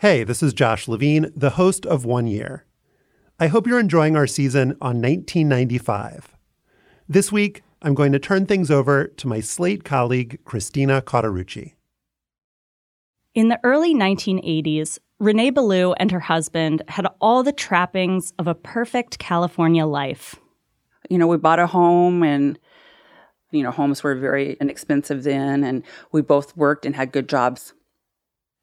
Hey, this is Josh Levine, the host of One Year. I hope you're enjoying our season on 1995. This week, I'm going to turn things over to my Slate colleague, Christina Cauterucci. In the early 1980s, Renee Ballou and her husband had all the trappings of a perfect California life. You know, we bought a home and you know, homes were very inexpensive then and we both worked and had good jobs.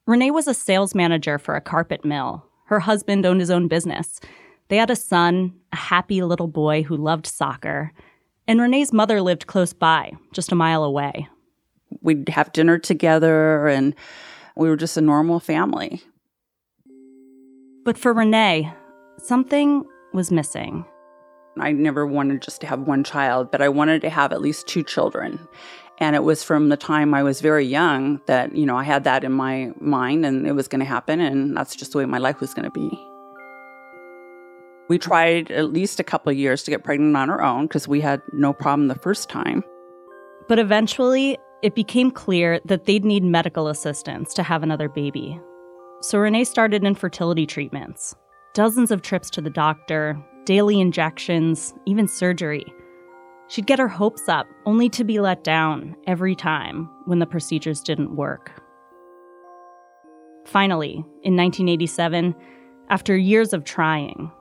Renee was a sales manager for a carpet mill. Her husband owned his own business. They had a son, a happy little boy who loved soccer, and Renee's mother lived close by, just a mile away. We'd have dinner together, and we were just a normal family. But for Renee, something was missing. I never wanted just to have one child, but I wanted to have at least two children. And it was from the time I was very young that, you know, I had that in my mind and it was going to happen. And that's just the way my life was going to be. We tried at least a couple years to get pregnant on our own because we had no problem the first time. But eventually, it became clear that they'd need medical assistance to have another baby. So Renee started infertility treatments dozens of trips to the doctor, daily injections, even surgery. She'd get her hopes up, only to be let down every time when the procedures didn't work. Finally, in 1987, after years of trying,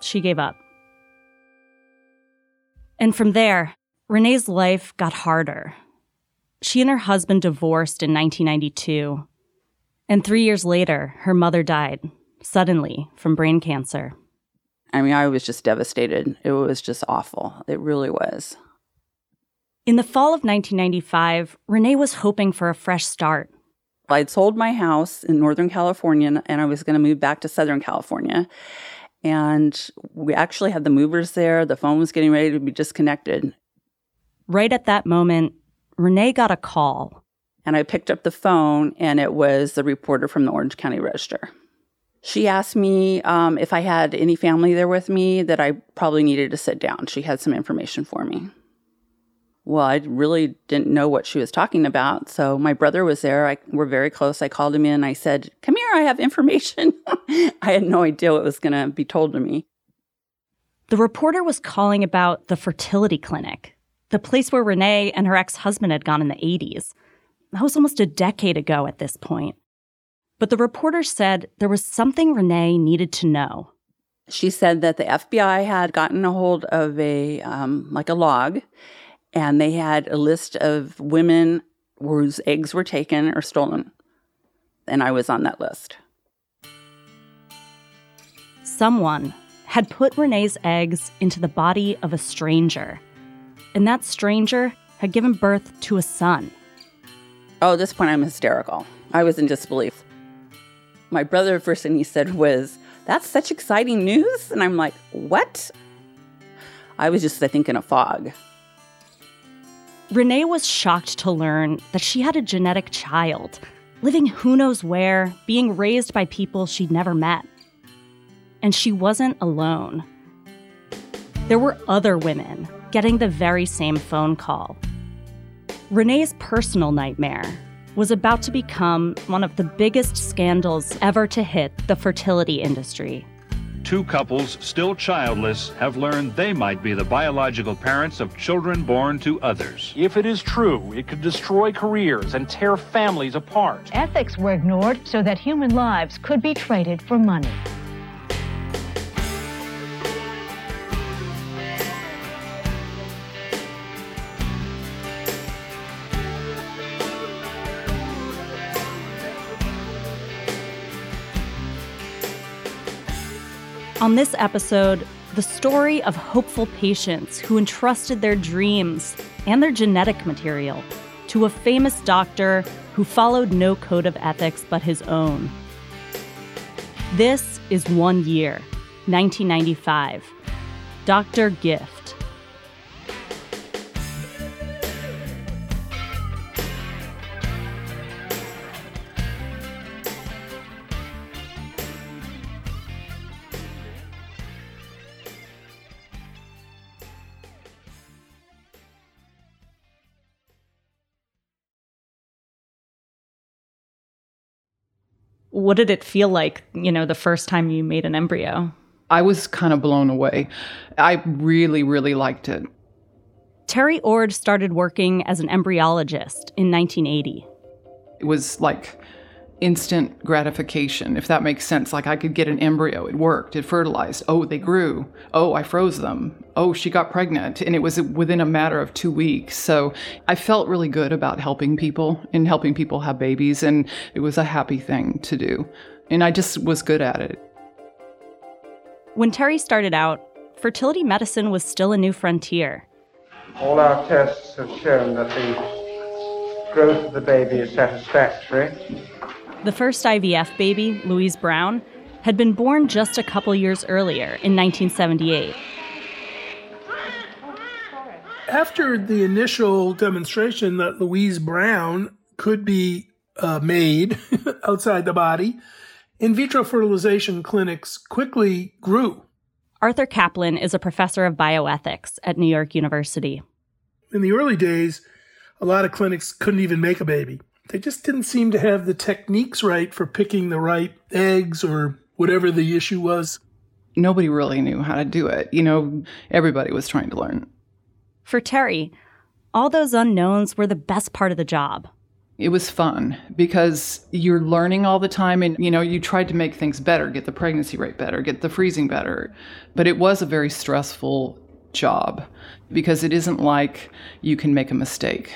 she gave up. And from there, Renee's life got harder. She and her husband divorced in 1992. And three years later, her mother died, suddenly, from brain cancer. I mean, I was just devastated. It was just awful. It really was. In the fall of 1995, Renee was hoping for a fresh start. I'd sold my house in Northern California and I was going to move back to Southern California. And we actually had the movers there. The phone was getting ready to be disconnected. Right at that moment, Renee got a call. And I picked up the phone, and it was the reporter from the Orange County Register. She asked me um, if I had any family there with me that I probably needed to sit down. She had some information for me. Well, I really didn't know what she was talking about. So my brother was there. I, we're very close. I called him in. I said, Come here, I have information. I had no idea what was going to be told to me. The reporter was calling about the fertility clinic, the place where Renee and her ex husband had gone in the 80s. That was almost a decade ago at this point. But the reporter said there was something Renee needed to know. She said that the FBI had gotten a hold of a um, like a log, and they had a list of women whose eggs were taken or stolen, and I was on that list. Someone had put Renee's eggs into the body of a stranger, and that stranger had given birth to a son. Oh, at this point, I'm hysterical. I was in disbelief my brother first thing he said was, That's such exciting news. And I'm like, What? I was just, I think, in a fog. Renee was shocked to learn that she had a genetic child, living who knows where, being raised by people she'd never met. And she wasn't alone. There were other women getting the very same phone call. Renee's personal nightmare was about to become one of the biggest scandals ever to hit the fertility industry. Two couples, still childless, have learned they might be the biological parents of children born to others. If it is true, it could destroy careers and tear families apart. Ethics were ignored so that human lives could be traded for money. On this episode, the story of hopeful patients who entrusted their dreams and their genetic material to a famous doctor who followed no code of ethics but his own. This is one year, 1995. Dr. Gift. What did it feel like, you know, the first time you made an embryo? I was kind of blown away. I really, really liked it. Terry Ord started working as an embryologist in 1980. It was like instant gratification, if that makes sense. Like I could get an embryo, it worked, it fertilized. Oh, they grew. Oh, I froze them. Oh, she got pregnant. And it was within a matter of two weeks. So I felt really good about helping people and helping people have babies. And it was a happy thing to do. And I just was good at it. When Terry started out, fertility medicine was still a new frontier. All our tests have shown that the growth of the baby is satisfactory. The first IVF baby, Louise Brown, had been born just a couple years earlier in 1978. After the initial demonstration that Louise Brown could be uh, made outside the body, in vitro fertilization clinics quickly grew. Arthur Caplan is a professor of bioethics at New York University. In the early days, a lot of clinics couldn't even make a baby. They just didn't seem to have the techniques right for picking the right eggs or whatever the issue was. Nobody really knew how to do it. You know, everybody was trying to learn. For Terry, all those unknowns were the best part of the job. It was fun because you're learning all the time and you know you tried to make things better, get the pregnancy rate better, get the freezing better. But it was a very stressful job because it isn't like you can make a mistake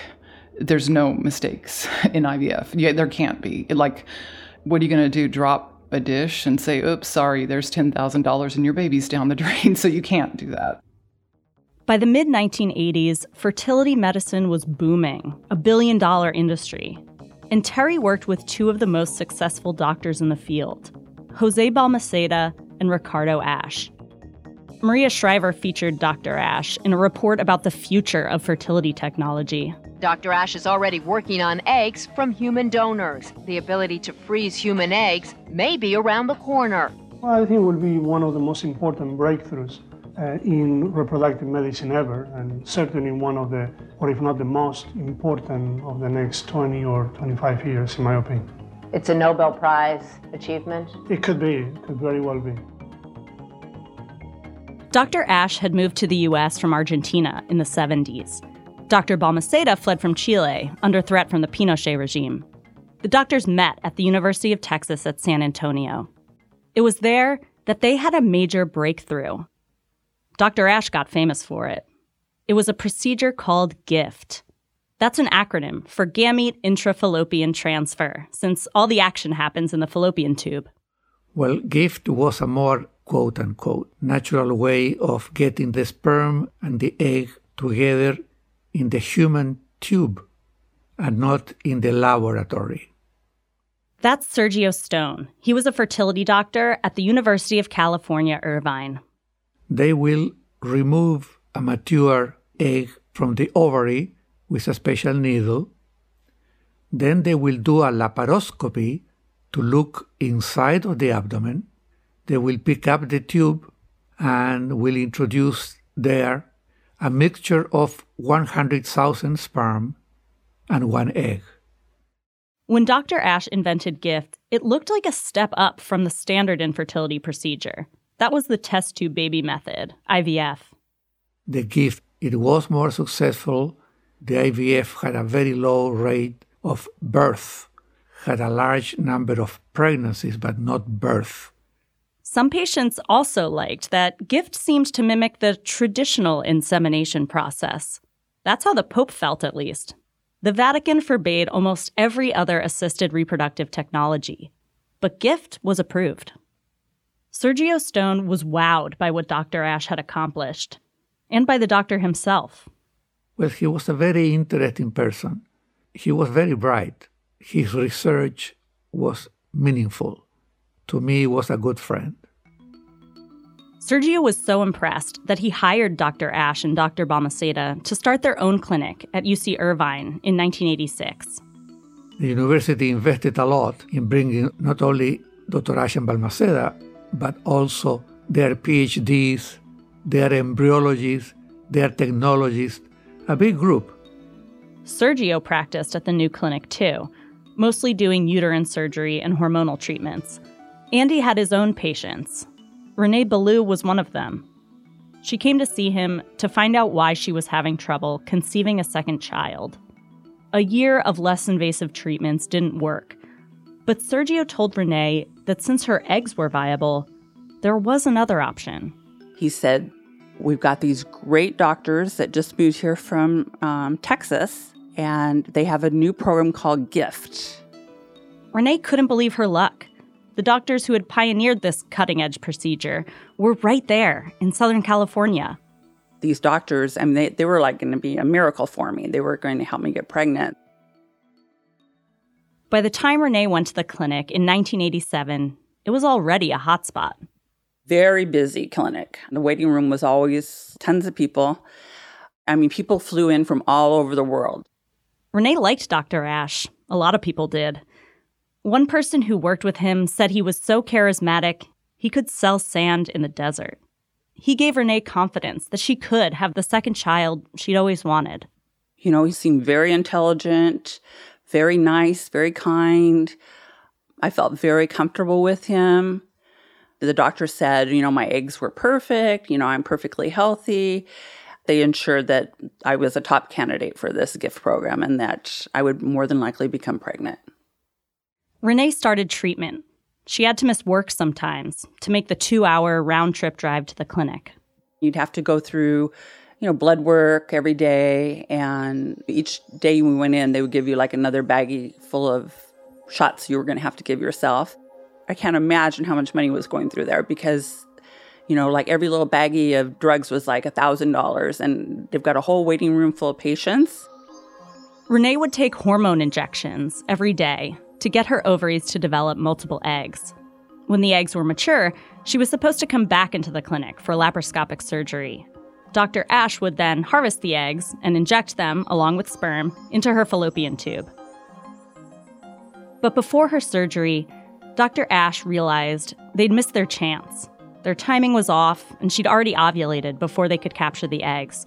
there's no mistakes in IVF. Yeah, there can't be. Like, what are you going to do? Drop a dish and say, oops, sorry, there's $10,000 and your baby's down the drain. So you can't do that. By the mid 1980s, fertility medicine was booming, a billion dollar industry. And Terry worked with two of the most successful doctors in the field Jose Balmaceda and Ricardo Asch. Maria Shriver featured Dr. Asch in a report about the future of fertility technology. Dr. Asch is already working on eggs from human donors. The ability to freeze human eggs may be around the corner. Well, I think it will be one of the most important breakthroughs uh, in reproductive medicine ever, and certainly one of the, or if not the most important of the next 20 or 25 years, in my opinion. It's a Nobel Prize achievement? It could be, it could very well be. Dr. Asch had moved to the US from Argentina in the 70s. Dr. Balmaceda fled from Chile under threat from the Pinochet regime. The doctors met at the University of Texas at San Antonio. It was there that they had a major breakthrough. Dr. Asch got famous for it. It was a procedure called GIFT. That's an acronym for gamete intrafallopian transfer, since all the action happens in the fallopian tube. Well, GIFT was a more quote unquote natural way of getting the sperm and the egg together in the human tube and not in the laboratory. That's Sergio Stone. He was a fertility doctor at the University of California, Irvine. They will remove a mature egg from the ovary with a special needle. Then they will do a laparoscopy to look inside of the abdomen. They will pick up the tube and will introduce there a mixture of 100,000 sperm and one egg. When Dr. Asch invented GIFT, it looked like a step up from the standard infertility procedure. That was the test tube baby method, IVF. The GIFT, it was more successful. The IVF had a very low rate of birth, had a large number of pregnancies, but not birth. Some patients also liked that GIFT seemed to mimic the traditional insemination process. That's how the Pope felt, at least. The Vatican forbade almost every other assisted reproductive technology, but GIFT was approved. Sergio Stone was wowed by what Dr. Asch had accomplished, and by the doctor himself. Well, he was a very interesting person. He was very bright. His research was meaningful to me was a good friend. Sergio was so impressed that he hired Dr. Asch and Dr. Balmaceda to start their own clinic at UC Irvine in 1986. The university invested a lot in bringing not only Dr. Asch and Balmaceda, but also their PhDs, their embryologists, their technologists, a big group. Sergio practiced at the new clinic too, mostly doing uterine surgery and hormonal treatments. Andy had his own patients. Renee Ballou was one of them. She came to see him to find out why she was having trouble conceiving a second child. A year of less invasive treatments didn't work, but Sergio told Renee that since her eggs were viable, there was another option. He said, We've got these great doctors that just moved here from um, Texas, and they have a new program called GIFT. Renee couldn't believe her luck. The doctors who had pioneered this cutting edge procedure were right there in Southern California. These doctors, I mean, they, they were like going to be a miracle for me. They were going to help me get pregnant. By the time Renee went to the clinic in 1987, it was already a hotspot. Very busy clinic. The waiting room was always tons of people. I mean, people flew in from all over the world. Renee liked Dr. Asch. A lot of people did. One person who worked with him said he was so charismatic, he could sell sand in the desert. He gave Renee confidence that she could have the second child she'd always wanted. You know, he seemed very intelligent, very nice, very kind. I felt very comfortable with him. The doctor said, you know, my eggs were perfect, you know, I'm perfectly healthy. They ensured that I was a top candidate for this gift program and that I would more than likely become pregnant. Renee started treatment. She had to miss work sometimes to make the two hour round trip drive to the clinic. You'd have to go through, you know, blood work every day. And each day we went in, they would give you like another baggie full of shots you were going to have to give yourself. I can't imagine how much money was going through there because, you know, like every little baggie of drugs was like a $1,000 and they've got a whole waiting room full of patients. Renee would take hormone injections every day to get her ovaries to develop multiple eggs. When the eggs were mature, she was supposed to come back into the clinic for laparoscopic surgery. Dr. Asch would then harvest the eggs and inject them, along with sperm, into her fallopian tube. But before her surgery, Dr. Asch realized they'd missed their chance. Their timing was off, and she'd already ovulated before they could capture the eggs.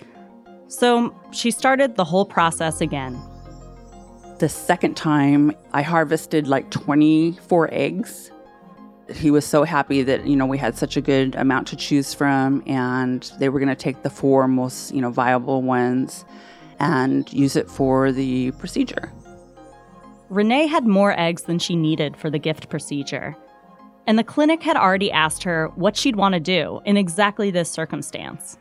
So she started the whole process again. The second time, I harvested like 24 eggs. He was so happy that, you know, we had such a good amount to choose from, and they were going to take the four most, you know, viable ones and use it for the procedure. Renee had more eggs than she needed for the gift procedure. And the clinic had already asked her what she'd want to do in exactly this circumstance.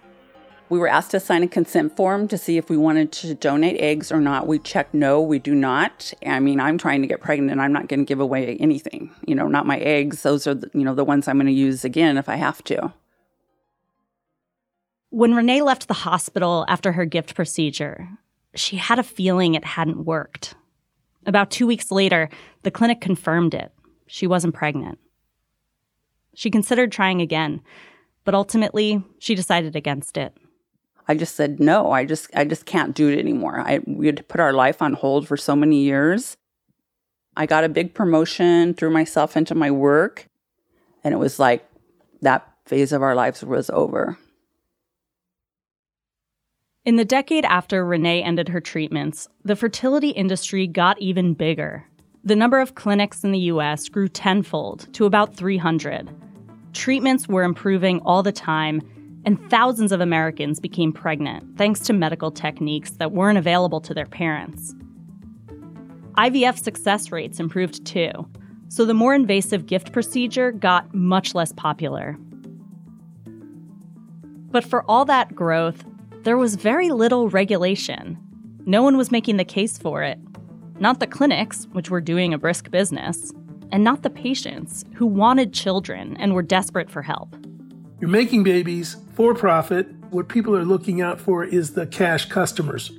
We were asked to sign a consent form to see if we wanted to donate eggs or not. We checked no, we do not. I mean, I'm trying to get pregnant and I'm not going to give away anything. You know, not my eggs. Those are, the, you know, the ones I'm going to use again if I have to. When Renee left the hospital after her gift procedure, she had a feeling it hadn't worked. About two weeks later, the clinic confirmed it. She wasn't pregnant. She considered trying again, but ultimately, she decided against it. I just said no. I just I just can't do it anymore. I we had put our life on hold for so many years. I got a big promotion, threw myself into my work, and it was like that phase of our lives was over. In the decade after Renee ended her treatments, the fertility industry got even bigger. The number of clinics in the US grew tenfold to about 300. Treatments were improving all the time, and thousands of Americans became pregnant thanks to medical techniques that weren't available to their parents. IVF success rates improved too, so the more invasive gift procedure got much less popular. But for all that growth, there was very little regulation. No one was making the case for it. Not the clinics, which were doing a brisk business, and not the patients, who wanted children and were desperate for help. You're making babies for profit. What people are looking out for is the cash customers.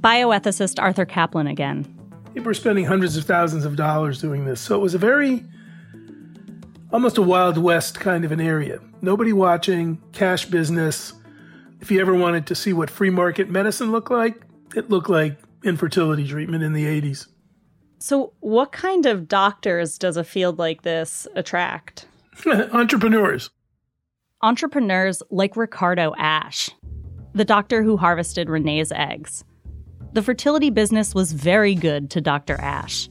Bioethicist Arthur Caplan again. People are spending hundreds of thousands of dollars doing this. So it was a very almost a Wild West kind of an area. Nobody watching, cash business. If you ever wanted to see what free market medicine looked like, it looked like infertility treatment in the 80s. So, what kind of doctors does a field like this attract? Entrepreneurs. Entrepreneurs like Ricardo Asch, the doctor who harvested Renee's eggs. The fertility business was very good to Dr. Asch.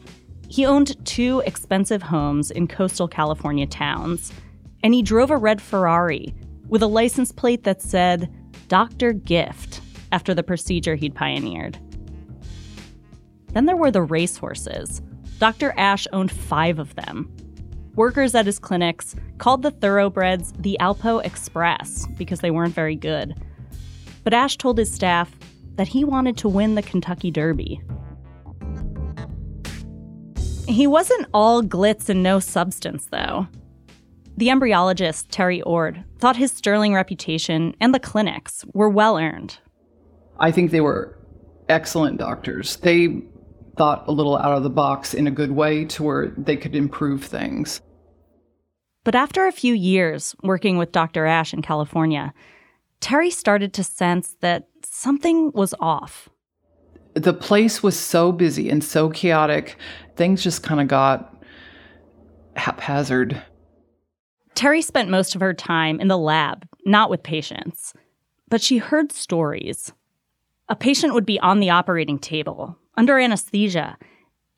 He owned two expensive homes in coastal California towns, and he drove a red Ferrari with a license plate that said Dr. Gift after the procedure he'd pioneered. Then there were the racehorses. Dr. Asch owned five of them. Workers at his clinics called the thoroughbreds the Alpo Express because they weren't very good. But Asch told his staff that he wanted to win the Kentucky Derby. He wasn't all glitz and no substance, though. The embryologist, Terry Ord, thought his sterling reputation and the clinics were well earned. I think they were excellent doctors. They thought a little out of the box in a good way to where they could improve things. But after a few years working with Dr. Asch in California, Terry started to sense that something was off. The place was so busy and so chaotic, things just kind of got haphazard. Terry spent most of her time in the lab, not with patients. But she heard stories. A patient would be on the operating table, under anesthesia,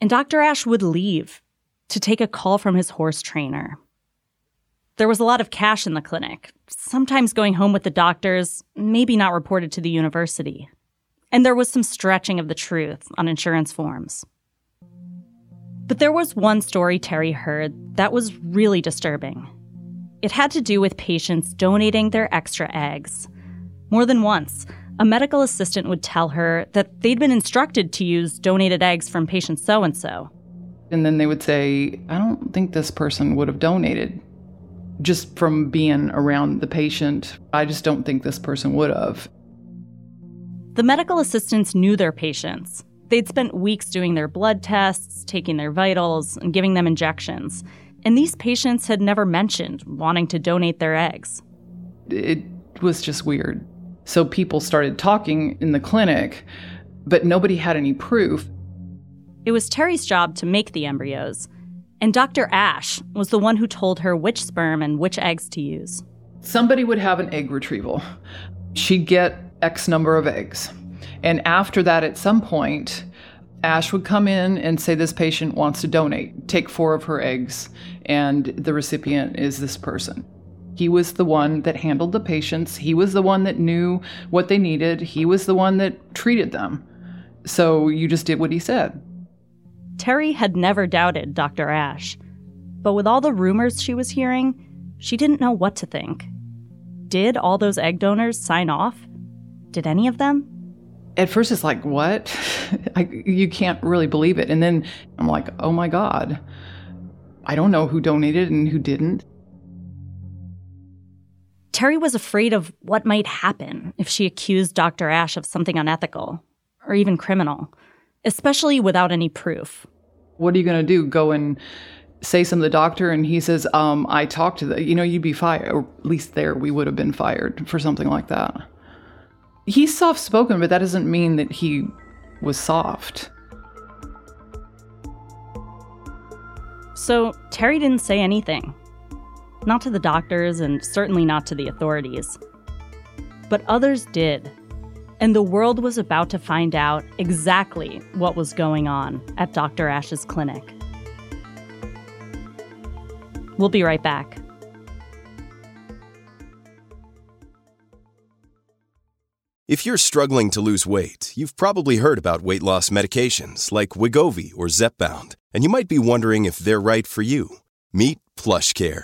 and Dr. Asch would leave to take a call from his horse trainer. There was a lot of cash in the clinic, sometimes going home with the doctors, maybe not reported to the university. And there was some stretching of the truth on insurance forms. But there was one story Terry heard that was really disturbing. It had to do with patients donating their extra eggs. More than once, a medical assistant would tell her that they'd been instructed to use donated eggs from patient so and so. And then they would say, I don't think this person would have donated. Just from being around the patient, I just don't think this person would have. The medical assistants knew their patients. They'd spent weeks doing their blood tests, taking their vitals, and giving them injections. And these patients had never mentioned wanting to donate their eggs. It was just weird. So people started talking in the clinic, but nobody had any proof. It was Terry's job to make the embryos, and Dr. Asch was the one who told her which sperm and which eggs to use. Somebody would have an egg retrieval. She'd get X number of eggs. And after that, at some point, Asch would come in and say, This patient wants to donate. Take four of her eggs, and the recipient is this person. He was the one that handled the patients. He was the one that knew what they needed. He was the one that treated them. So you just did what he said. Terry had never doubted Dr. Asch. But with all the rumors she was hearing, she didn't know what to think. Did all those egg donors sign off? Did any of them? At first, it's like, what? I, you can't really believe it. And then I'm like, oh my God. I don't know who donated and who didn't. Terry was afraid of what might happen if she accused Dr. Asch of something unethical or even criminal, especially without any proof. What are you going to do? Go and say something to the doctor and he says, um, I talked to the, you know, you'd be fired. Or at least there, we would have been fired for something like that. He's soft spoken, but that doesn't mean that he was soft. So Terry didn't say anything. Not to the doctors, and certainly not to the authorities. But others did. And the world was about to find out exactly what was going on at Dr. Asch's clinic. We'll be right back. If you're struggling to lose weight, you've probably heard about weight loss medications like Wegovy or Zepbound, and you might be wondering if they're right for you. Meet PlushCare,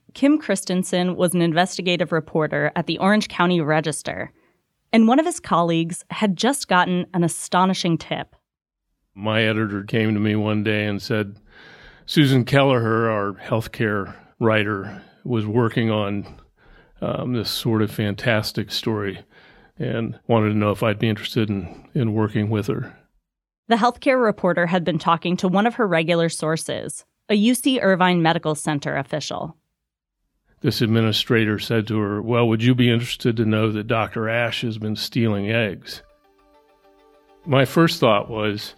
Kim Christensen was an investigative reporter at the Orange County Register, and one of his colleagues had just gotten an astonishing tip. My editor came to me one day and said, Susan Kelleher, our healthcare writer, was working on um, this sort of fantastic story and wanted to know if I'd be interested in, in working with her. The healthcare reporter had been talking to one of her regular sources, a UC Irvine Medical Center official. This administrator said to her, Well, would you be interested to know that Dr. Asch has been stealing eggs? My first thought was,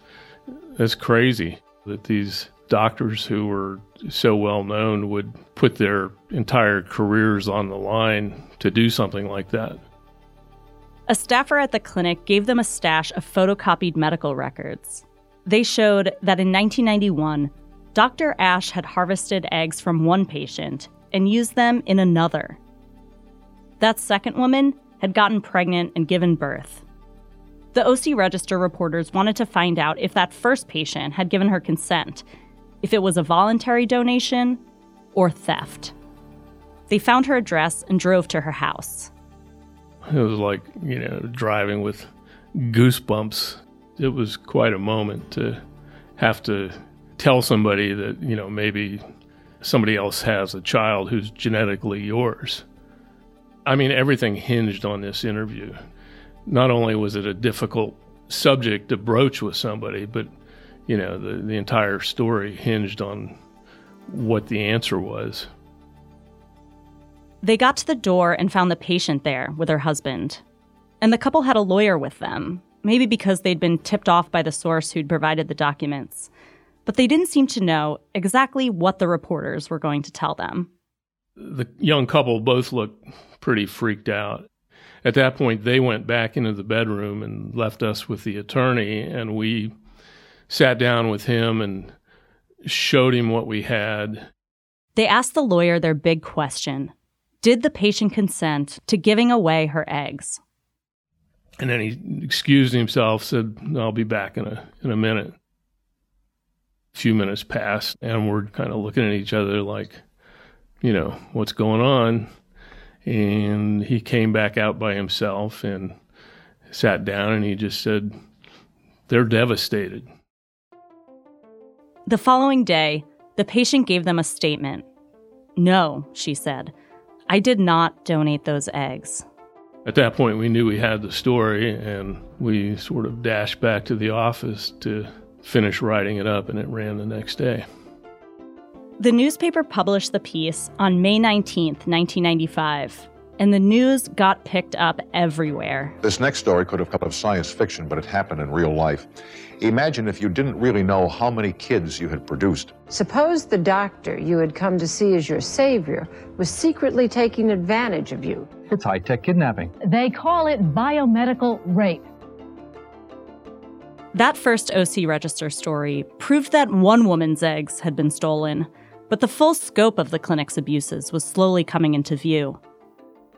That's crazy that these doctors who were so well known would put their entire careers on the line to do something like that. A staffer at the clinic gave them a stash of photocopied medical records. They showed that in 1991, Dr. Asch had harvested eggs from one patient and used them in another. That second woman had gotten pregnant and given birth. The OC Register reporters wanted to find out if that first patient had given her consent, if it was a voluntary donation or theft. They found her address and drove to her house. It was like, you know, driving with goosebumps. It was quite a moment to have to tell somebody that, you know, maybe somebody else has a child who's genetically yours. I mean, everything hinged on this interview. Not only was it a difficult subject to broach with somebody, but, you know, the, the entire story hinged on what the answer was. They got to the door and found the patient there with her husband. And the couple had a lawyer with them, maybe because they'd been tipped off by the source who'd provided the documents but they didn't seem to know exactly what the reporters were going to tell them. The young couple both looked pretty freaked out. At that point, they went back into the bedroom and left us with the attorney, and we sat down with him and showed him what we had. They asked the lawyer their big question Did the patient consent to giving away her eggs? And then he excused himself, said, I'll be back in a, in a minute few minutes passed and we're kind of looking at each other like, you know, what's going on? And he came back out by himself and sat down and he just said, they're devastated. The following day, the patient gave them a statement. No, she said, I did not donate those eggs. At that point, we knew we had the story, and we sort of dashed back to the office to finished writing it up, and it ran the next day. The newspaper published the piece on May 19th, 1995, and the news got picked up everywhere. This next story could have come out of science fiction, but it happened in real life. Imagine if you didn't really know how many kids you had produced. Suppose the doctor you had come to see as your savior was secretly taking advantage of you. It's high tech kidnapping. They call it biomedical rape. That first OC Register story proved that one woman's eggs had been stolen, but the full scope of the clinic's abuses was slowly coming into view.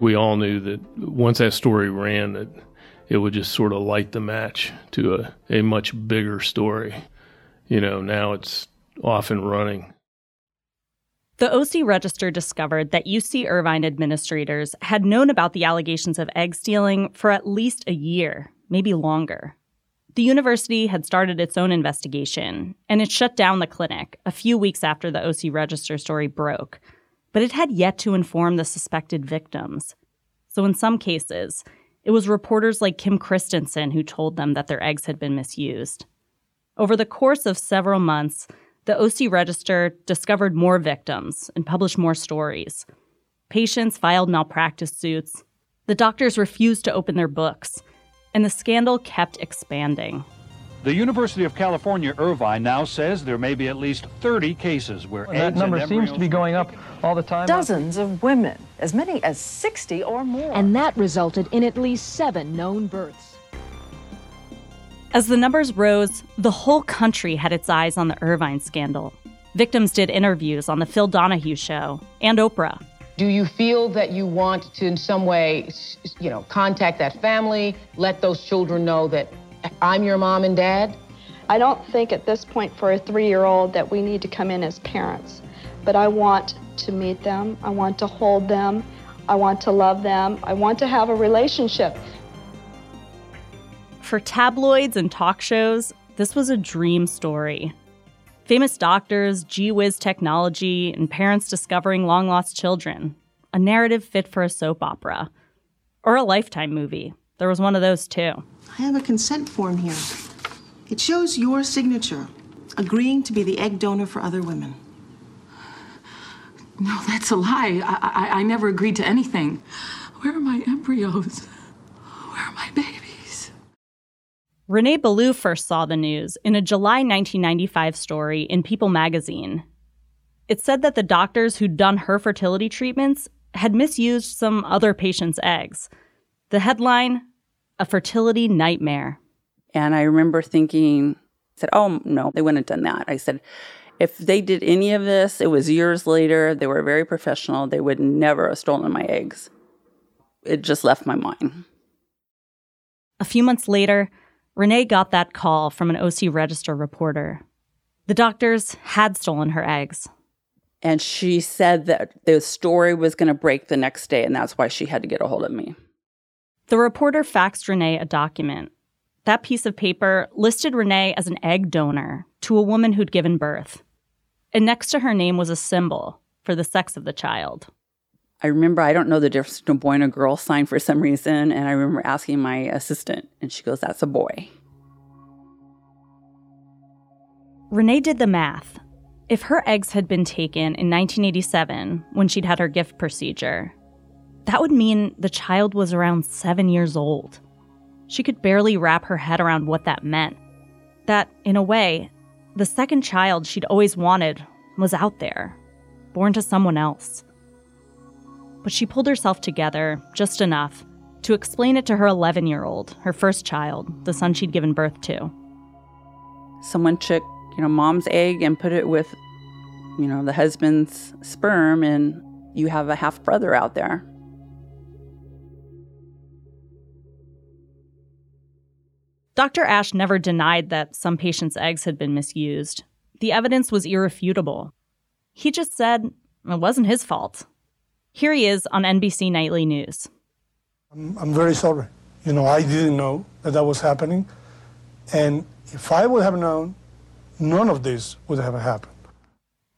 We all knew that once that story ran, that it would just sort of light the match to a, a much bigger story. You know, now it's off and running. The OC Register discovered that UC Irvine administrators had known about the allegations of egg stealing for at least a year, maybe longer. The university had started its own investigation, and it shut down the clinic a few weeks after the OC Register story broke. But it had yet to inform the suspected victims. So, in some cases, it was reporters like Kim Christensen who told them that their eggs had been misused. Over the course of several months, the OC Register discovered more victims and published more stories. Patients filed malpractice suits. The doctors refused to open their books and the scandal kept expanding. The University of California, Irvine now says there may be at least 30 cases where well, that number seems to be going up all the time. Dozens of women, as many as 60 or more. And that resulted in at least seven known births. As the numbers rose, the whole country had its eyes on the Irvine scandal. Victims did interviews on The Phil Donahue Show and Oprah. Do you feel that you want to, in some way, you know, contact that family, let those children know that I'm your mom and dad? I don't think at this point for a three year old that we need to come in as parents. but I want to meet them. I want to hold them. I want to love them. I want to have a relationship. For tabloids and talk shows, this was a dream story. Famous doctors, gee whiz technology, and parents discovering long lost children. A narrative fit for a soap opera. Or a lifetime movie. There was one of those too. I have a consent form here. It shows your signature, agreeing to be the egg donor for other women. No, that's a lie. I, I, I never agreed to anything. Where are my embryos? Where are my babies? Renee Ballou first saw the news in a July 1995 story in People magazine. It said that the doctors who'd done her fertility treatments had misused some other patients' eggs. The headline A Fertility Nightmare. And I remember thinking, I said, oh, no, they wouldn't have done that. I said, if they did any of this, it was years later. They were very professional. They would never have stolen my eggs. It just left my mind. A few months later, Renee got that call from an OC Register reporter. The doctors had stolen her eggs. And she said that the story was going to break the next day, and that's why she had to get a hold of me. The reporter faxed Renee a document. That piece of paper listed Renee as an egg donor to a woman who'd given birth. And next to her name was a symbol for the sex of the child. I remember I don't know the difference between a boy and a girl sign for some reason, and I remember asking my assistant, and she goes, That's a boy. Renee did the math. If her eggs had been taken in 1987 when she'd had her gift procedure, that would mean the child was around seven years old. She could barely wrap her head around what that meant. That, in a way, the second child she'd always wanted was out there, born to someone else. But she pulled herself together just enough to explain it to her 11 year old, her first child, the son she'd given birth to. Someone took, you know, mom's egg and put it with, you know, the husband's sperm, and you have a half brother out there. Dr. Asch never denied that some patients' eggs had been misused. The evidence was irrefutable. He just said it wasn't his fault. Here he is on NBC Nightly News. I'm, I'm very sorry. You know, I didn't know that that was happening. And if I would have known, none of this would have happened.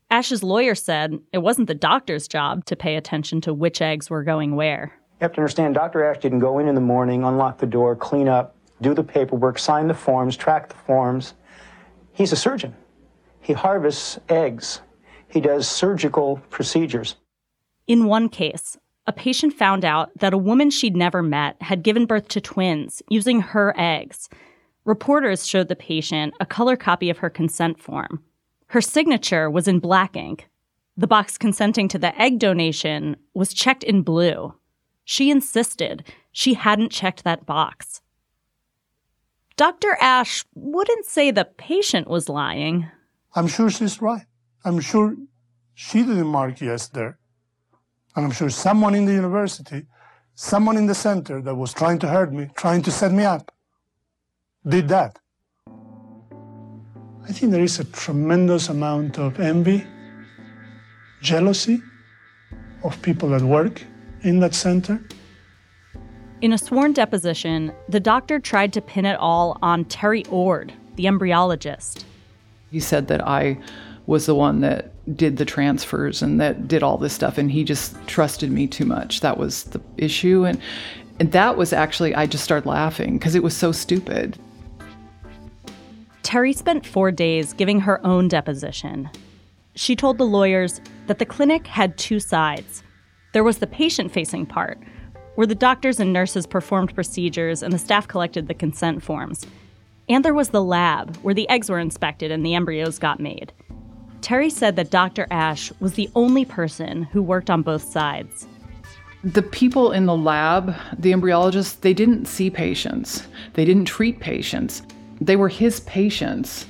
Asch's lawyer said it wasn't the doctor's job to pay attention to which eggs were going where. You have to understand, Dr. Asch didn't go in in the morning, unlock the door, clean up, do the paperwork, sign the forms, track the forms. He's a surgeon. He harvests eggs. He does surgical procedures. In one case, a patient found out that a woman she'd never met had given birth to twins using her eggs. Reporters showed the patient a color copy of her consent form. Her signature was in black ink. The box consenting to the egg donation was checked in blue. She insisted she hadn't checked that box. Dr. Asch wouldn't say the patient was lying. I'm sure she's right. I'm sure she didn't mark yes there. And I'm sure someone in the university, someone in the center that was trying to hurt me, trying to set me up, did that. I think there is a tremendous amount of envy, jealousy of people that work in that center. In a sworn deposition, the doctor tried to pin it all on Terry Ord, the embryologist. He said that I was the one that did the transfers and that did all this stuff, and he just trusted me too much. That was the issue. And, and that was actually, I just started laughing because it was so stupid. Terry spent four days giving her own deposition. She told the lawyers that the clinic had two sides. There was the patient facing part, where the doctors and nurses performed procedures and the staff collected the consent forms. And there was the lab, where the eggs were inspected and the embryos got made. Terry said that Dr. Asch was the only person who worked on both sides. The people in the lab, the embryologists, they didn't see patients. They didn't treat patients. They were his patients.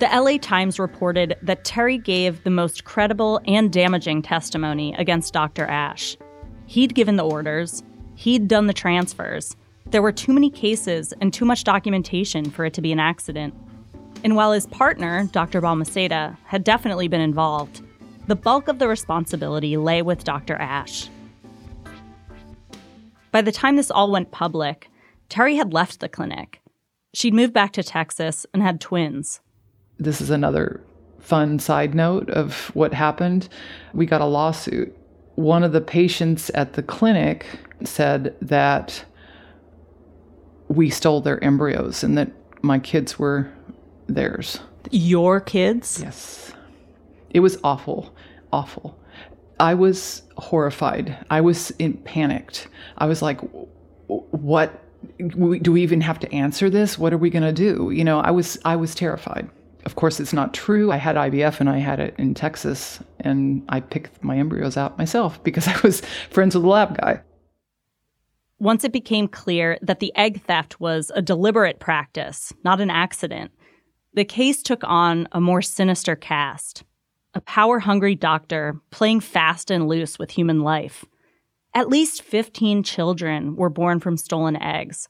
The LA Times reported that Terry gave the most credible and damaging testimony against Dr. Asch. He'd given the orders, he'd done the transfers. There were too many cases and too much documentation for it to be an accident. And while his partner, Dr. Balmaceda, had definitely been involved, the bulk of the responsibility lay with Dr. Asch. By the time this all went public, Terry had left the clinic. She'd moved back to Texas and had twins. This is another fun side note of what happened. We got a lawsuit. One of the patients at the clinic said that we stole their embryos and that my kids were theirs. Your kids? Yes. It was awful, awful. I was horrified. I was in, panicked. I was like, what do we even have to answer this? What are we going to do? You know, I was I was terrified. Of course, it's not true. I had IVF and I had it in Texas, and I picked my embryos out myself because I was friends with the lab guy. Once it became clear that the egg theft was a deliberate practice, not an accident, the case took on a more sinister cast a power hungry doctor playing fast and loose with human life. At least 15 children were born from stolen eggs.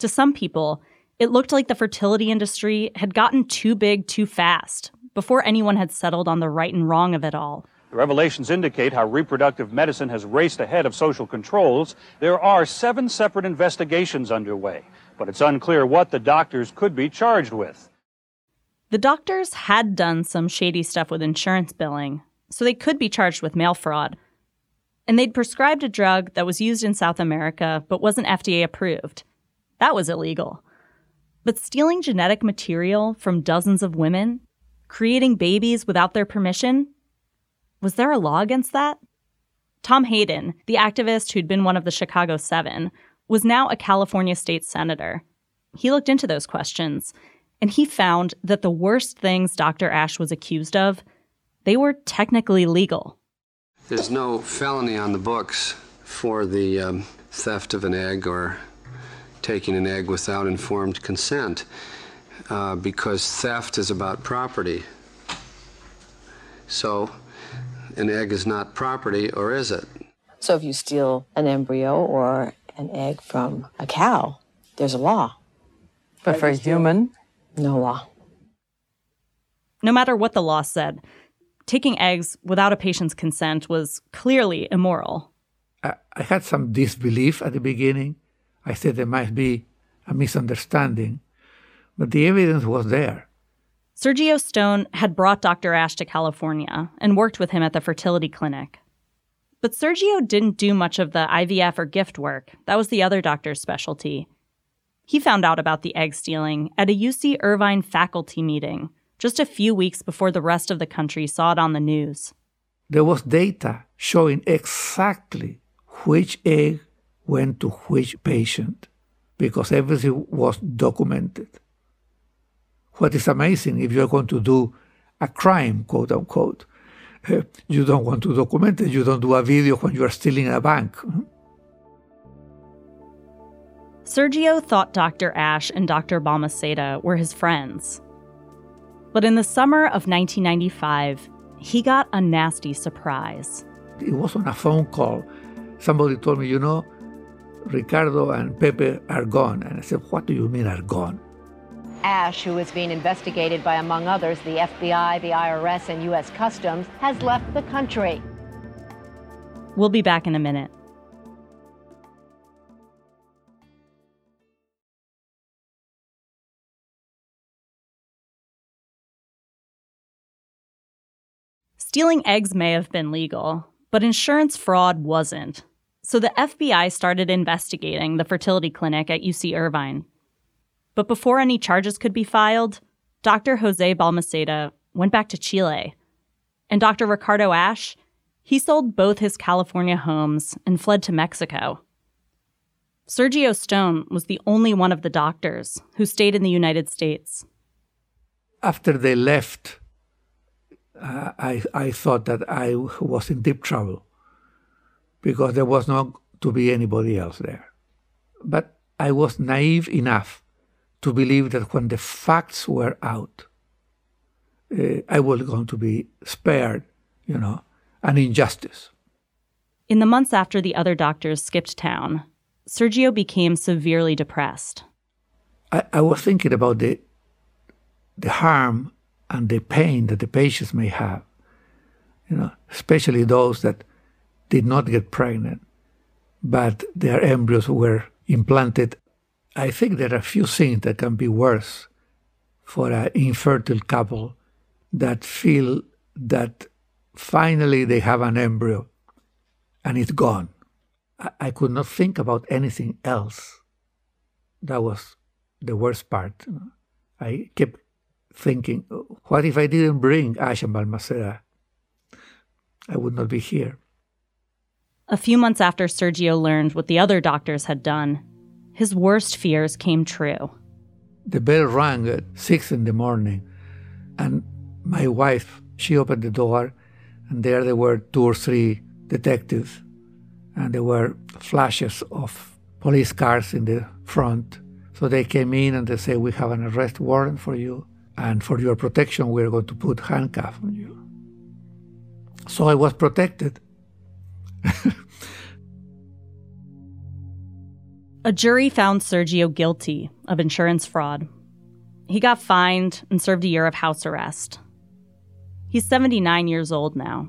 To some people, it looked like the fertility industry had gotten too big too fast before anyone had settled on the right and wrong of it all. The revelations indicate how reproductive medicine has raced ahead of social controls. There are seven separate investigations underway, but it's unclear what the doctors could be charged with. The doctors had done some shady stuff with insurance billing, so they could be charged with mail fraud. And they'd prescribed a drug that was used in South America but wasn't FDA approved. That was illegal. But stealing genetic material from dozens of women, creating babies without their permission, was there a law against that? Tom Hayden, the activist who'd been one of the Chicago Seven, was now a California state senator. He looked into those questions and he found that the worst things Dr. Asch was accused of, they were technically legal. There's no felony on the books for the um, theft of an egg or taking an egg without informed consent uh, because theft is about property. So, an egg is not property, or is it? So, if you steal an embryo or an egg from a cow, there's a law. But for a human, no law. No matter what the law said, taking eggs without a patient's consent was clearly immoral. I, I had some disbelief at the beginning. I said there might be a misunderstanding, but the evidence was there. Sergio Stone had brought Dr. Asch to California and worked with him at the fertility clinic. But Sergio didn't do much of the IVF or GIFT work. That was the other doctor's specialty. He found out about the egg stealing at a UC Irvine faculty meeting just a few weeks before the rest of the country saw it on the news. There was data showing exactly which egg went to which patient because everything was documented. What is amazing, if you're going to do a crime, quote unquote, you don't want to document it. You don't do a video when you are stealing a bank. Sergio thought Dr. Asch and Dr. Balmaceda were his friends. But in the summer of 1995, he got a nasty surprise. It was on a phone call. Somebody told me, you know, Ricardo and Pepe are gone. And I said, What do you mean are gone? Asch, who is being investigated by, among others, the FBI, the IRS, and U.S. Customs, has left the country. We'll be back in a minute. Stealing eggs may have been legal, but insurance fraud wasn't. So the FBI started investigating the fertility clinic at UC Irvine. But before any charges could be filed, Dr. Jose Balmaceda went back to Chile. And Dr. Ricardo Asch, he sold both his California homes and fled to Mexico. Sergio Stone was the only one of the doctors who stayed in the United States. After they left, uh, I, I thought that I was in deep trouble because there was not to be anybody else there. But I was naive enough to believe that when the facts were out, uh, I was going to be spared, you know, an injustice. In the months after the other doctors skipped town, Sergio became severely depressed. I, I was thinking about the, the harm and the pain that the patients may have. you know, especially those that did not get pregnant, but their embryos were implanted. I think there are a few things that can be worse for an infertile couple that feel that finally they have an embryo and it's gone. I, I could not think about anything else. That was the worst part. I kept thinking, what if I didn't bring Asch and Balmaceda? I would not be here. A few months after Sergio learned what the other doctors had done, his worst fears came true. The bell rang at six in the morning, and my wife, she opened the door, and there there were two or three detectives, and there were flashes of police cars in the front. So they came in and they said, We have an arrest warrant for you, and for your protection, we're going to put handcuffs on you. So I was protected. A jury found Sergio guilty of insurance fraud. He got fined and served a year of house arrest. He's 79 years old now.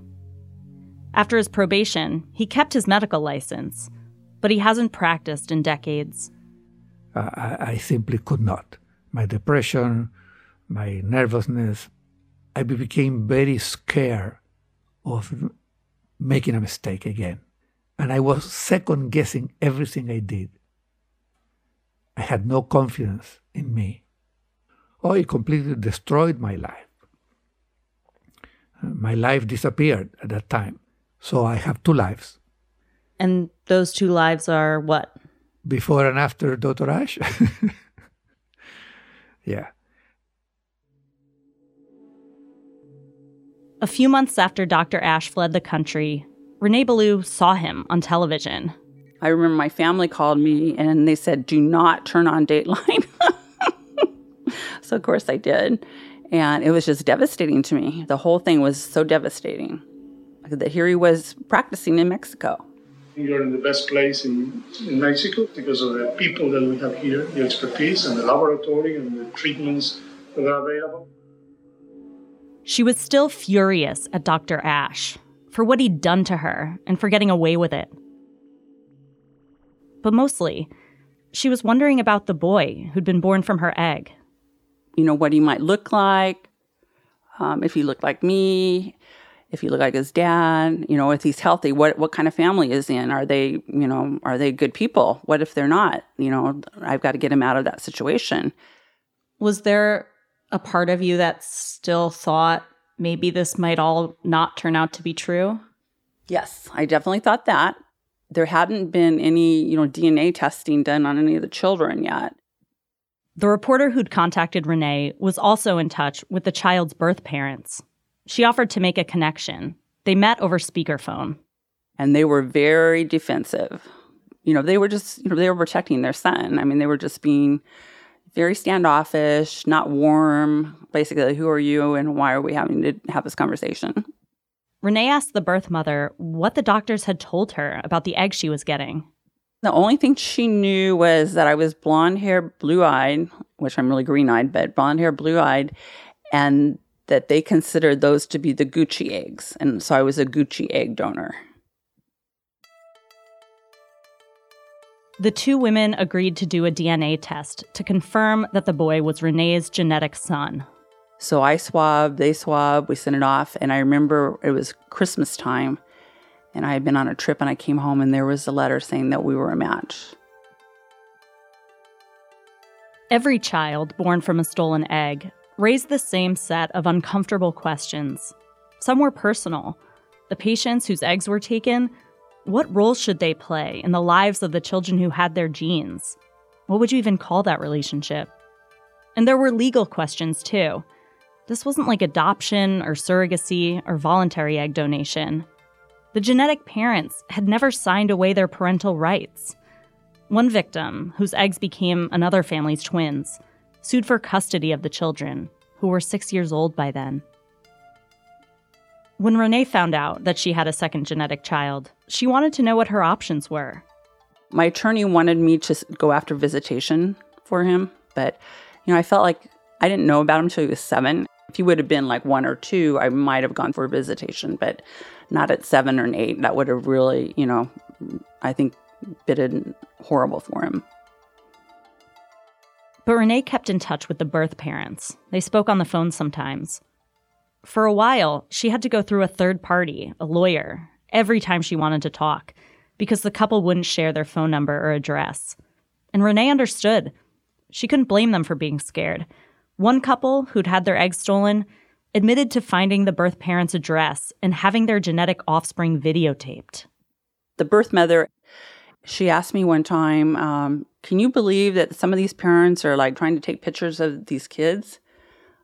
After his probation, he kept his medical license, but he hasn't practiced in decades. I, I simply could not. My depression, my nervousness, I became very scared of making a mistake again. And I was second guessing everything I did. I had no confidence in me. Oh, it completely destroyed my life. My life disappeared at that time. So I have two lives. And those two lives are what? Before and after Dr. Asch? yeah. A few months after Dr. Asch fled the country, Renee Ballou saw him on television. I remember my family called me and they said, do not turn on Dateline. so, of course, I did. And it was just devastating to me. The whole thing was so devastating that here he was practicing in Mexico. You're in the best place in, in Mexico because of the people that we have here, the expertise and the laboratory and the treatments that are available. She was still furious at Dr. Asch for what he'd done to her and for getting away with it. But mostly, she was wondering about the boy who'd been born from her egg. You know, what he might look like, um, if he looked like me, if he looked like his dad, you know, if he's healthy, what what kind of family is in? Are they, you know, are they good people? What if they're not? You know, I've got to get him out of that situation. Was there a part of you that still thought maybe this might all not turn out to be true? Yes, I definitely thought that. There hadn't been any, you know, DNA testing done on any of the children yet. The reporter who'd contacted Renee was also in touch with the child's birth parents. She offered to make a connection. They met over speakerphone. And they were very defensive. You know, they were just, you know, they were protecting their son. I mean, they were just being very standoffish, not warm. Basically, who are you and why are we having to have this conversation? Renee asked the birth mother what the doctors had told her about the egg she was getting. The only thing she knew was that I was blonde hair, blue eyed, which I'm really green eyed, but blonde hair, blue eyed, and that they considered those to be the Gucci eggs. And so I was a Gucci egg donor. The two women agreed to do a DNA test to confirm that the boy was Renee's genetic son. So I swabbed, they swabbed, we sent it off. And I remember it was Christmas time, and I had been on a trip, and I came home, and there was a letter saying that we were a match. Every child born from a stolen egg raised the same set of uncomfortable questions. Some were personal. The patients whose eggs were taken, what role should they play in the lives of the children who had their genes? What would you even call that relationship? And there were legal questions too. This wasn't like adoption or surrogacy or voluntary egg donation. The genetic parents had never signed away their parental rights. One victim, whose eggs became another family's twins, sued for custody of the children, who were six years old by then. When Renee found out that she had a second genetic child, she wanted to know what her options were. My attorney wanted me to go after visitation for him, but you know, I felt like I didn't know about him until he was seven. If he would have been like one or two, I might have gone for a visitation, but not at seven or eight. That would have really, you know, I think been horrible for him. But Renee kept in touch with the birth parents. They spoke on the phone sometimes. For a while, she had to go through a third party, a lawyer, every time she wanted to talk, because the couple wouldn't share their phone number or address. And Renee understood. She couldn't blame them for being scared. One couple who'd had their eggs stolen admitted to finding the birth parents' address and having their genetic offspring videotaped. The birth mother, she asked me one time, um, Can you believe that some of these parents are like trying to take pictures of these kids?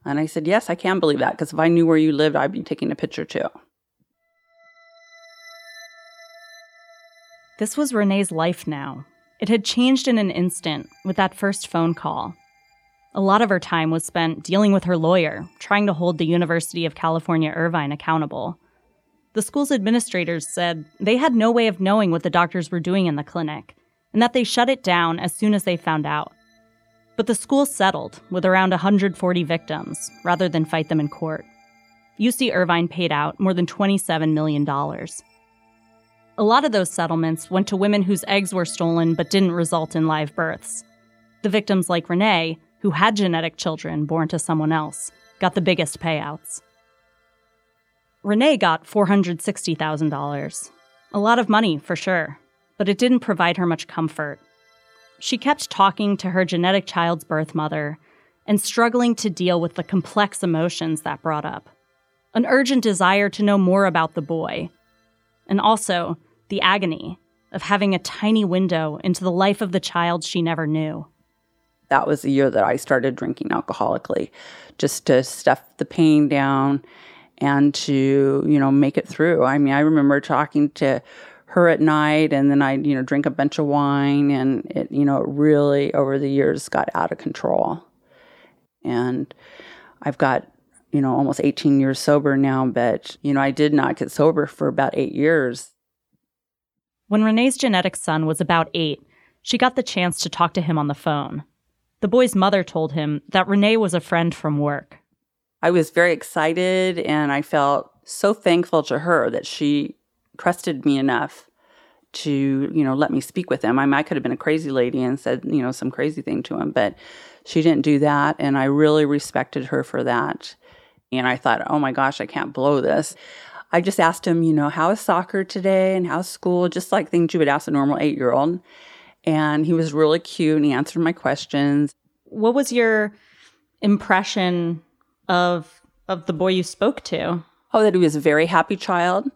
And I said, Yes, I can believe that because if I knew where you lived, I'd be taking a picture too. This was Renee's life now. It had changed in an instant with that first phone call. A lot of her time was spent dealing with her lawyer, trying to hold the University of California Irvine accountable. The school's administrators said they had no way of knowing what the doctors were doing in the clinic, and that they shut it down as soon as they found out. But the school settled with around 140 victims rather than fight them in court. UC Irvine paid out more than $27 million. A lot of those settlements went to women whose eggs were stolen but didn't result in live births. The victims, like Renee, who had genetic children born to someone else, got the biggest payouts. Renee got $460,000. A lot of money, for sure, but it didn't provide her much comfort. She kept talking to her genetic child's birth mother and struggling to deal with the complex emotions that brought up an urgent desire to know more about the boy, and also the agony of having a tiny window into the life of the child she never knew. That was the year that I started drinking alcoholically, just to stuff the pain down and to, you know, make it through. I mean, I remember talking to her at night and then I'd, you know, drink a bunch of wine and it, you know, really over the years got out of control. And I've got, you know, almost 18 years sober now, but, you know, I did not get sober for about eight years. When Renee's genetic son was about eight, she got the chance to talk to him on the phone. The boy's mother told him that Renee was a friend from work. I was very excited and I felt so thankful to her that she trusted me enough to, you know, let me speak with him. I, mean, I could have been a crazy lady and said, you know, some crazy thing to him, but she didn't do that. And I really respected her for that. And I thought, oh my gosh, I can't blow this. I just asked him, you know, how is soccer today and how's school? Just like things you would ask a normal eight year old. And he was really cute and he answered my questions. What was your impression of of the boy you spoke to? Oh, that he was a very happy child.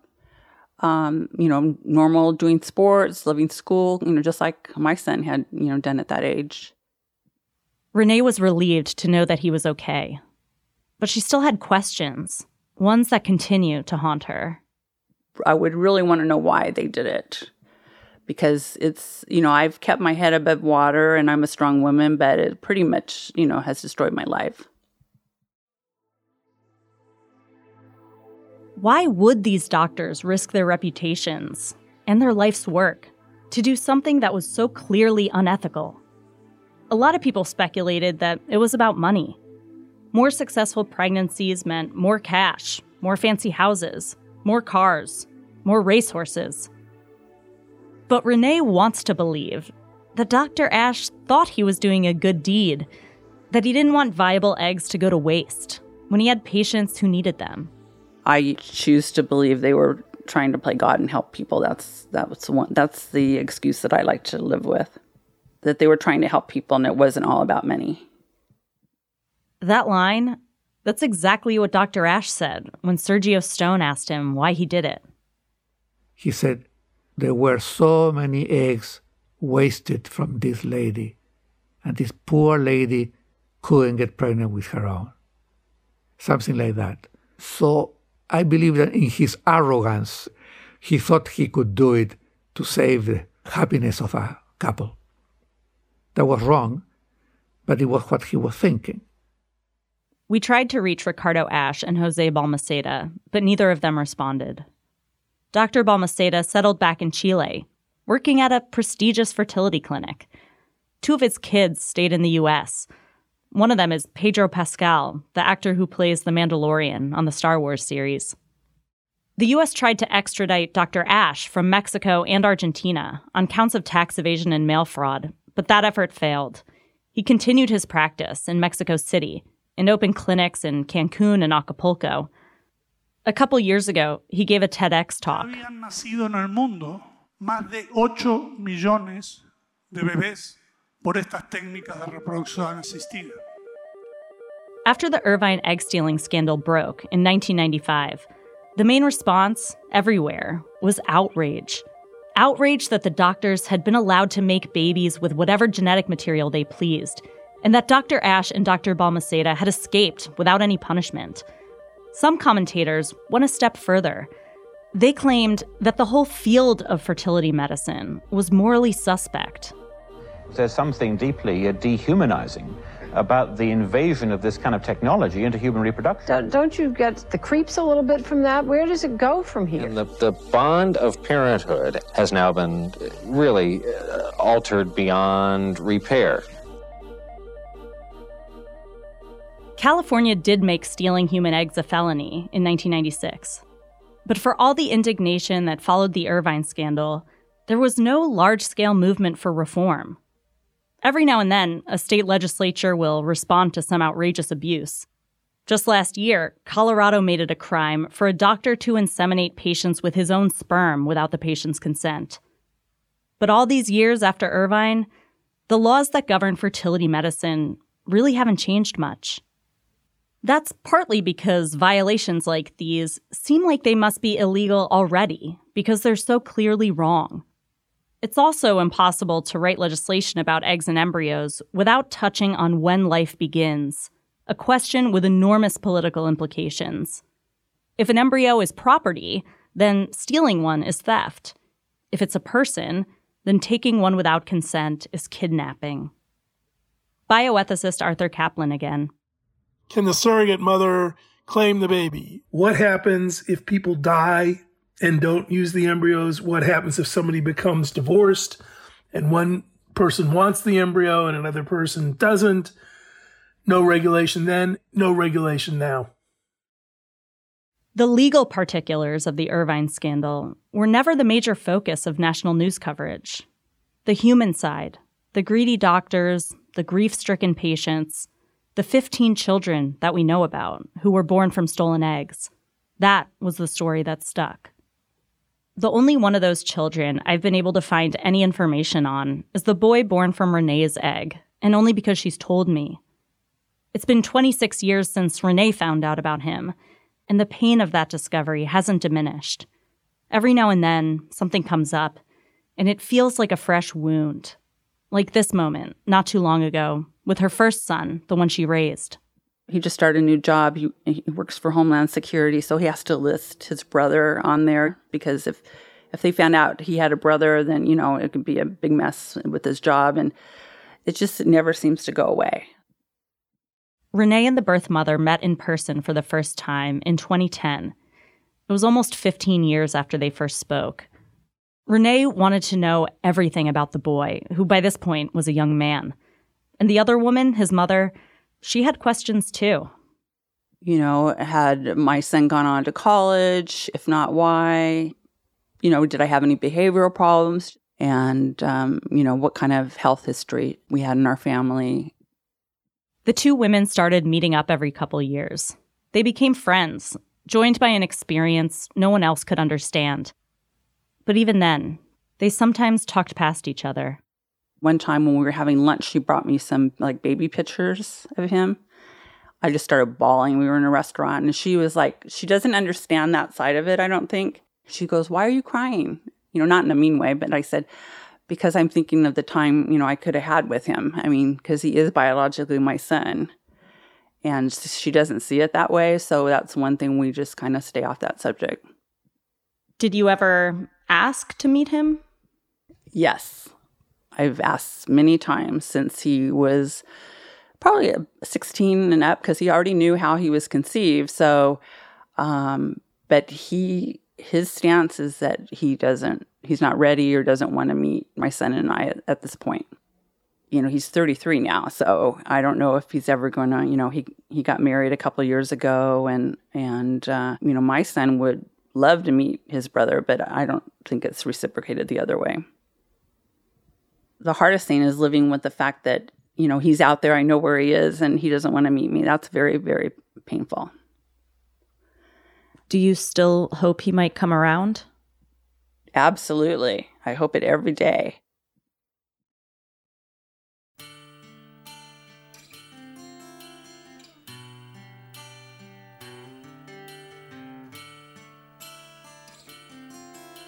Um, you know, normal, doing sports, living school, you know, just like my son had, you know, done at that age. Renee was relieved to know that he was okay. But she still had questions, ones that continue to haunt her. I would really want to know why they did it. Because it's, you know, I've kept my head above water and I'm a strong woman, but it pretty much, you know, has destroyed my life. Why would these doctors risk their reputations and their life's work to do something that was so clearly unethical? A lot of people speculated that it was about money. More successful pregnancies meant more cash, more fancy houses, more cars, more racehorses. But Renee wants to believe that Dr. Asch thought he was doing a good deed, that he didn't want viable eggs to go to waste when he had patients who needed them. I choose to believe they were trying to play God and help people. That's that was the one. That's the excuse that I like to live with. That they were trying to help people and it wasn't all about money. That line, that's exactly what Dr. Asch said when Sergio Stone asked him why he did it. He said, There were so many eggs wasted from this lady, and this poor lady couldn't get pregnant with her own. Something like that. So I believe that in his arrogance, he thought he could do it to save the happiness of a couple. That was wrong, but it was what he was thinking. We tried to reach Ricardo Asch and Jose Balmaceda, but neither of them responded. Dr. Balmaceda settled back in Chile, working at a prestigious fertility clinic. Two of his kids stayed in the U.S. One of them is Pedro Pascal, the actor who plays the Mandalorian on the Star Wars series. The U.S. tried to extradite Dr. Asch from Mexico and Argentina on counts of tax evasion and mail fraud, but that effort failed. He continued his practice in Mexico City and opened clinics in Cancun and Acapulco. A couple years ago, he gave a TEDx talk. Habían nacido en el mundo más de 8 millones de bebés por estas técnicas de reproducción asistida. After the Irvine egg stealing scandal broke in 1995, the main response everywhere was outrage. Outrage that the doctors had been allowed to make babies with whatever genetic material they pleased, and that Dr. Asch and Dr. Balmaceda had escaped without any punishment. Some commentators went a step further. They claimed that the whole field of fertility medicine was morally suspect. There's something deeply uh, dehumanizing about the invasion of this kind of technology into human reproduction. Don't, don't you get the creeps a little bit from that? Where does it go from here? And the, the bond of parenthood has now been really uh, altered beyond repair. California did make stealing human eggs a felony in 1996. But for all the indignation that followed the Irvine scandal, there was no large scale movement for reform. Every now and then, a state legislature will respond to some outrageous abuse. Just last year, Colorado made it a crime for a doctor to inseminate patients with his own sperm without the patient's consent. But all these years after Irvine, the laws that govern fertility medicine really haven't changed much. That's partly because violations like these seem like they must be illegal already because they're so clearly wrong. It's also impossible to write legislation about eggs and embryos without touching on when life begins, a question with enormous political implications. If an embryo is property, then stealing one is theft. If it's a person, then taking one without consent is kidnapping. Bioethicist Arthur Caplan again. Can the surrogate mother claim the baby? What happens if people die and don't use the embryos? What happens if somebody becomes divorced and one person wants the embryo and another person doesn't? No regulation then, no regulation now. The legal particulars of the Irvine scandal were never the major focus of national news coverage. The human side, the greedy doctors, the grief stricken patients, the 15 children that we know about who were born from stolen eggs. That was the story that stuck. The only one of those children I've been able to find any information on is the boy born from Renee's egg, and only because she's told me. It's been 26 years since Renee found out about him, and the pain of that discovery hasn't diminished. Every now and then, something comes up, and it feels like a fresh wound. Like this moment, not too long ago, with her first son, the one she raised he just started a new job. He, he works for Homeland Security, so he has to list his brother on there because if if they found out he had a brother, then you know it could be a big mess with his job, and it just never seems to go away. Renee and the birth mother met in person for the first time in 2010. It was almost 15 years after they first spoke. Renee wanted to know everything about the boy, who by this point was a young man. And the other woman, his mother, she had questions too. You know, had my son gone on to college? If not, why? You know, did I have any behavioral problems? And, um, you know, what kind of health history we had in our family. The two women started meeting up every couple years. They became friends, joined by an experience no one else could understand. But even then, they sometimes talked past each other one time when we were having lunch, she brought me some like baby pictures of him. I just started bawling. We were in a restaurant and she was like, she doesn't understand that side of it, I don't think. She goes, Why are you crying? You know, not in a mean way, but I said, Because I'm thinking of the time, you know, I could have had with him. I mean, because he is biologically my son. And she doesn't see it that way. So that's one thing we just kind of stay off that subject. Did you ever ask to meet him? Yes. I've asked many times since he was probably 16 and up because he already knew how he was conceived. So, um, but he, his stance is that he doesn't, he's not ready or doesn't want to meet my son and I at, at this point. you know, he's 33 now, so I don't know if he's ever going to, you know, he he got married a couple years ago, and and uh, you know, my son would love to meet his brother, but I don't think it's reciprocated the other way. The hardest thing is living with the fact that you know he's out there, I know where he is, and he doesn't want to meet me. That's very very painful. Do you still hope he might come around? Absolutely. I hope it every day.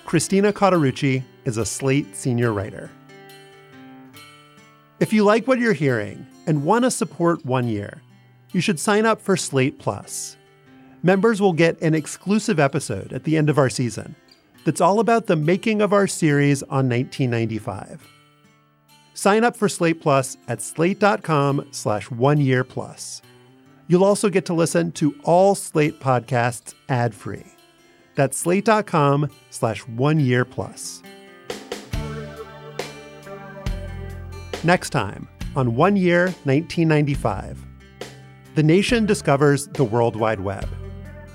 Christina Cauterucci is a Slate senior writer. If you like what you're hearing and want to support One Year, you should sign up for Slate Plus. Members will get an exclusive episode at the end of our season that's all about the making of our series on 1995. Sign up for Slate Plus at slate.com slash one year plus. You'll also get to listen to all Slate podcasts ad-free. That's slate.com slash one year plus. Next time on One Year 1995, the nation discovers the World Wide Web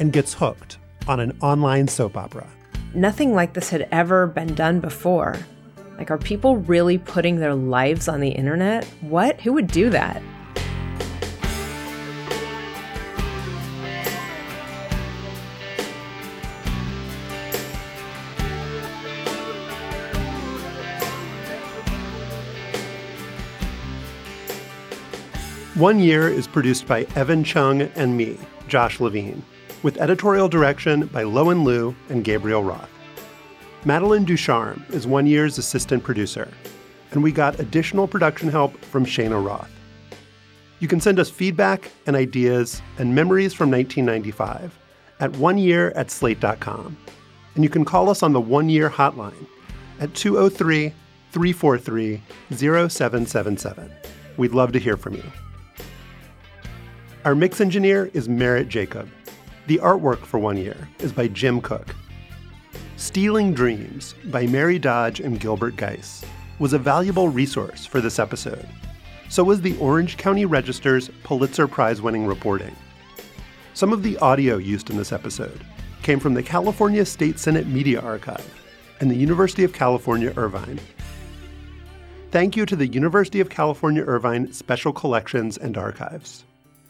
and gets hooked on an online soap opera. Nothing like this had ever been done before. Like, are people really putting their lives on the internet? What? Who would do that? One Year is produced by Evan Chung and me, Josh Levin, with editorial direction by Lowen Liu and Gabriel Roth. Madeline Ducharme is One Year's assistant producer, and we got additional production help from Shana Roth. You can send us feedback and ideas and memories from 1995 at oneyear at slate.com. And you can call us on the One Year hotline at 203 343 0777. We'd love to hear from you. Our mix engineer is Merritt Jacob. The artwork for One Year is by Jim Cook. Stealing Dreams by Mary Dodge and Gilbert Geis was a valuable resource for this episode. So was the Orange County Register's Pulitzer Prize winning reporting. Some of the audio used in this episode came from the California State Senate Media Archive and the University of California, Irvine. Thank you to the University of California, Irvine Special Collections and Archives.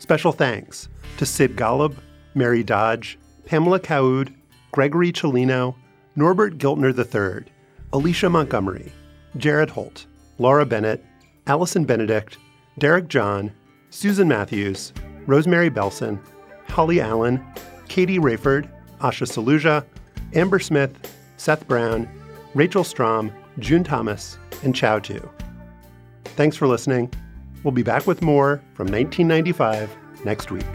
Special thanks to Sid Golub, Mary Dodge, Pamela Caoud, Gregory Cellino, Norbert Giltner III, Alicia Montgomery, Jared Holt, Laura Bennett, Allison Benedict, Derek John, Susan Matthews, Rosemary Belson, Holly Allen, Katie Rayford, Asha Saluja, Amber Smith, Seth Brown, Rachel Strom, June Thomas, and Chow Tu. Thanks for listening. We'll be back with more from 1995 next week.